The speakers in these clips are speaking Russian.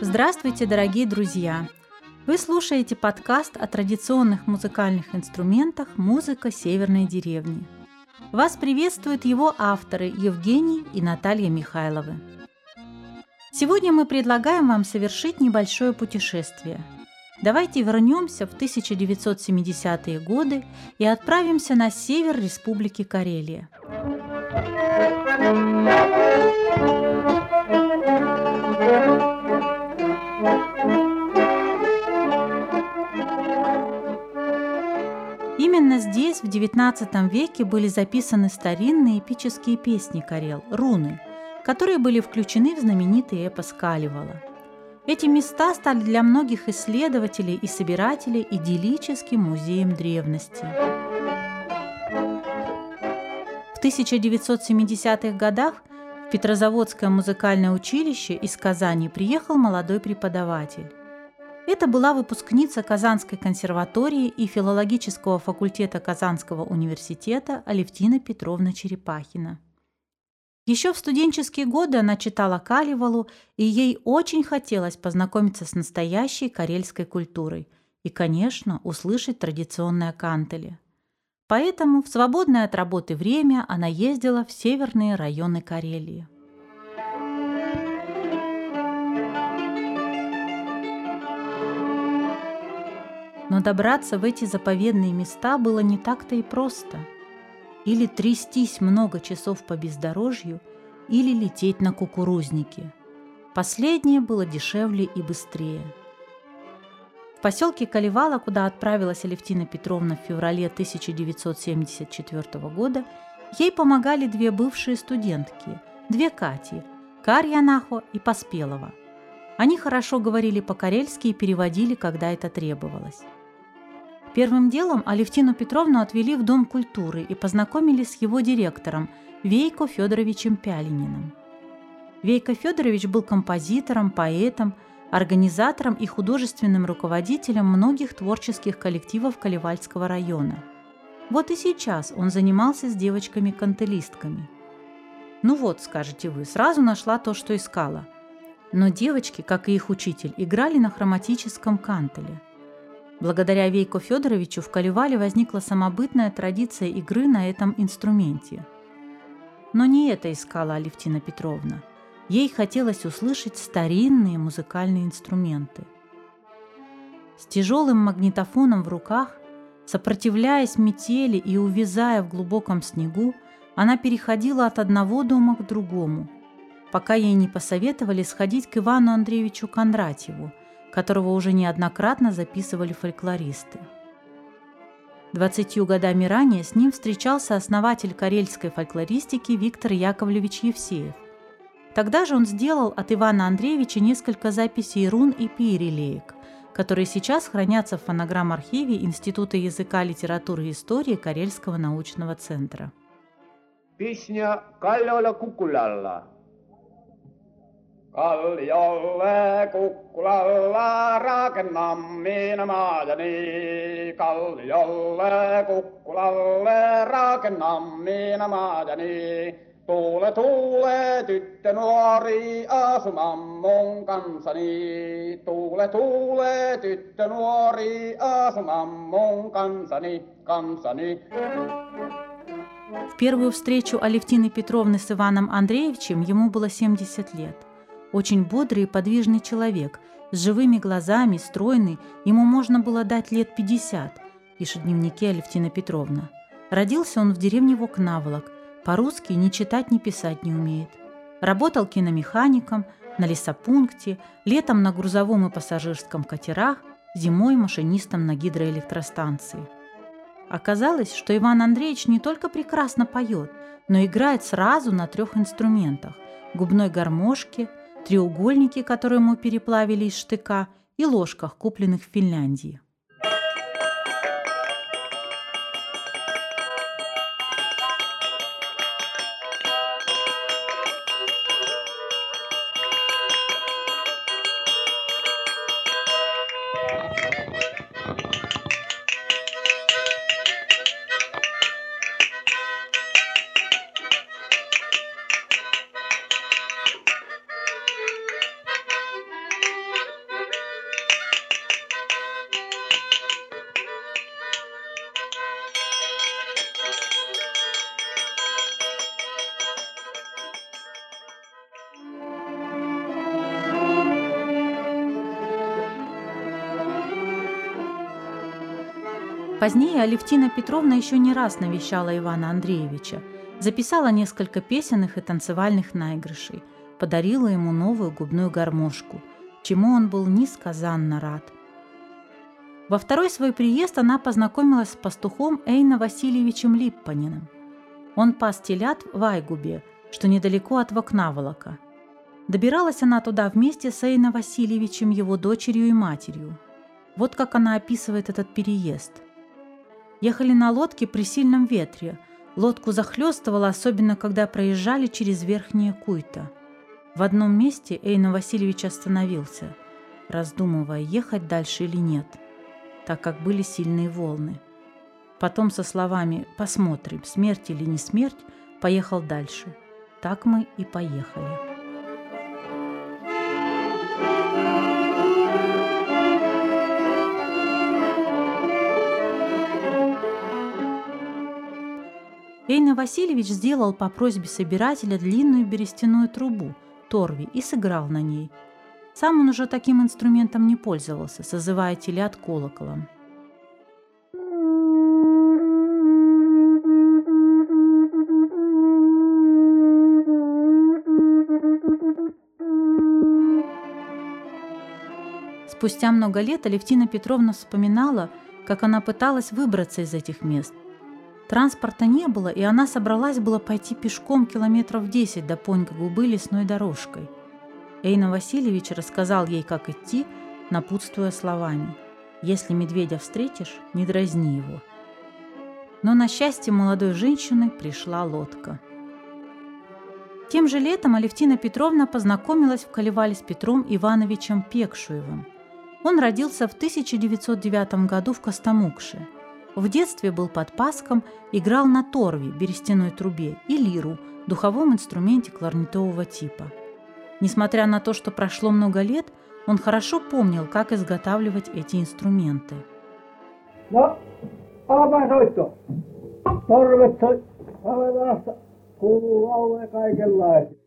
Здравствуйте, дорогие друзья! Вы слушаете подкаст о традиционных музыкальных инструментах «Музыка северной деревни». Вас приветствуют его авторы Евгений и Наталья Михайловы. Сегодня мы предлагаем вам совершить небольшое путешествие. Давайте вернемся в 1970-е годы и отправимся на север Республики Карелия. Именно здесь в XIX веке были записаны старинные эпические песни Карел – руны, которые были включены в знаменитый эпос Каливала. Эти места стали для многих исследователей и собирателей идиллическим музеем древности. В 1970-х годах в Петрозаводское музыкальное училище из Казани приехал молодой преподаватель. Это была выпускница Казанской консерватории и филологического факультета Казанского университета Алевтина Петровна Черепахина. Еще в студенческие годы она читала Каливалу, и ей очень хотелось познакомиться с настоящей карельской культурой и, конечно, услышать традиционное кантели. Поэтому в свободное от работы время она ездила в северные районы Карелии. Но добраться в эти заповедные места было не так-то и просто. Или трястись много часов по бездорожью, или лететь на кукурузнике. Последнее было дешевле и быстрее. В поселке Каливала, куда отправилась Алевтина Петровна в феврале 1974 года, ей помогали две бывшие студентки, две Кати – Карьянахо и Поспелова. Они хорошо говорили по-карельски и переводили, когда это требовалось. Первым делом Алевтину Петровну отвели в Дом культуры и познакомили с его директором Вейко Федоровичем Пялининым. Вейко Федорович был композитором, поэтом, организатором и художественным руководителем многих творческих коллективов Каливальского района. Вот и сейчас он занимался с девочками-кантелистками. Ну вот, скажете вы, сразу нашла то, что искала. Но девочки, как и их учитель, играли на хроматическом кантеле. Благодаря Вейко Федоровичу в Каливале возникла самобытная традиция игры на этом инструменте. Но не это искала Алевтина Петровна. Ей хотелось услышать старинные музыкальные инструменты. С тяжелым магнитофоном в руках, сопротивляясь метели и увязая в глубоком снегу, она переходила от одного дома к другому, пока ей не посоветовали сходить к Ивану Андреевичу Кондратьеву – которого уже неоднократно записывали фольклористы. Двадцатью годами ранее с ним встречался основатель карельской фольклористики Виктор Яковлевич Евсеев. Тогда же он сделал от Ивана Андреевича несколько записей рун и пиерелеек, которые сейчас хранятся в фонограмм-архиве Института языка, литературы и истории Карельского научного центра. Песня «Калляла кукулялла» Kalliolle kukkulalla rakennamme maajani. Kalliolle kukkulalle rakennamme maajani. Tuule tuule tyttö nuori asumaan mun kansani. Tuule tuule tyttö nuori asumaan mun kansani, kansani. В первую встречу Алевтины Петровны с Иваном Андреевичем ему было 70 лет. Очень бодрый и подвижный человек, с живыми глазами, стройный, ему можно было дать лет 50, пишет в дневнике Алевтина Петровна. Родился он в деревне Вокнаволок, по-русски ни читать, ни писать не умеет. Работал киномехаником, на лесопункте, летом на грузовом и пассажирском катерах, зимой машинистом на гидроэлектростанции. Оказалось, что Иван Андреевич не только прекрасно поет, но играет сразу на трех инструментах – губной гармошке, треугольники, которые мы переплавили из штыка, и ложках, купленных в Финляндии. Позднее Алевтина Петровна еще не раз навещала Ивана Андреевича, записала несколько песенных и танцевальных наигрышей, подарила ему новую губную гармошку, чему он был несказанно рад. Во второй свой приезд она познакомилась с пастухом Эйна Васильевичем Липпаниным. Он пас телят в Айгубе, что недалеко от Вокнаволока. Добиралась она туда вместе с Эйна Васильевичем, его дочерью и матерью. Вот как она описывает этот переезд. Ехали на лодке при сильном ветре. Лодку захлестывало, особенно когда проезжали через верхнее Куйто. В одном месте Эйна Васильевич остановился, раздумывая, ехать дальше или нет, так как были сильные волны. Потом со словами «посмотрим, смерть или не смерть» поехал дальше. Так мы и поехали. Эйна Васильевич сделал по просьбе собирателя длинную берестяную трубу, торви, и сыграл на ней. Сам он уже таким инструментом не пользовался, созывая телят колоколом. Спустя много лет Алевтина Петровна вспоминала, как она пыталась выбраться из этих мест – Транспорта не было, и она собралась было пойти пешком километров 10 до Понька-Губы лесной дорожкой. Эйна Васильевич рассказал ей, как идти, напутствуя словами «Если медведя встретишь, не дразни его». Но на счастье молодой женщины пришла лодка. Тем же летом Алевтина Петровна познакомилась в Колевале с Петром Ивановичем Пекшуевым. Он родился в 1909 году в Костомукше – в детстве был под паском, играл на торве, берестяной трубе, и лиру, духовом инструменте кларнетового типа. Несмотря на то, что прошло много лет, он хорошо помнил, как изготавливать эти инструменты. Kaikenlaisia.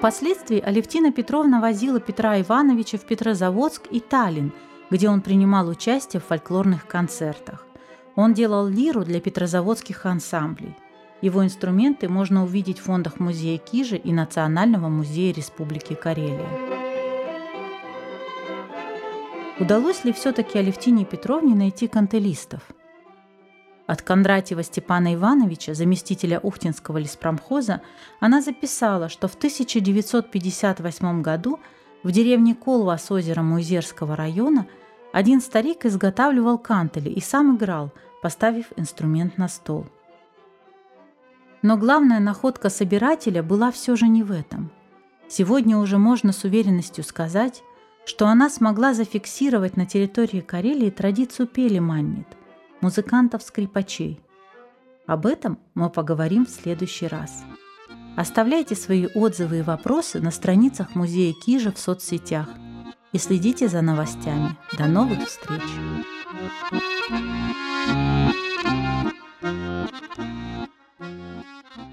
Впоследствии Алевтина Петровна возила Петра Ивановича в Петрозаводск и Таллин, где он принимал участие в фольклорных концертах. Он делал лиру для петрозаводских ансамблей. Его инструменты можно увидеть в фондах музея Кижи и Национального музея Республики Карелия. Удалось ли все-таки Алевтине Петровне найти кантелистов – от Кондратьева Степана Ивановича, заместителя Ухтинского леспромхоза, она записала, что в 1958 году в деревне Колва с озера Муйзерского района один старик изготавливал кантели и сам играл, поставив инструмент на стол. Но главная находка собирателя была все же не в этом. Сегодня уже можно с уверенностью сказать, что она смогла зафиксировать на территории Карелии традицию пели маннит, музыкантов-скрипачей. Об этом мы поговорим в следующий раз. Оставляйте свои отзывы и вопросы на страницах музея Кижа в соцсетях и следите за новостями. До новых встреч! Thank you.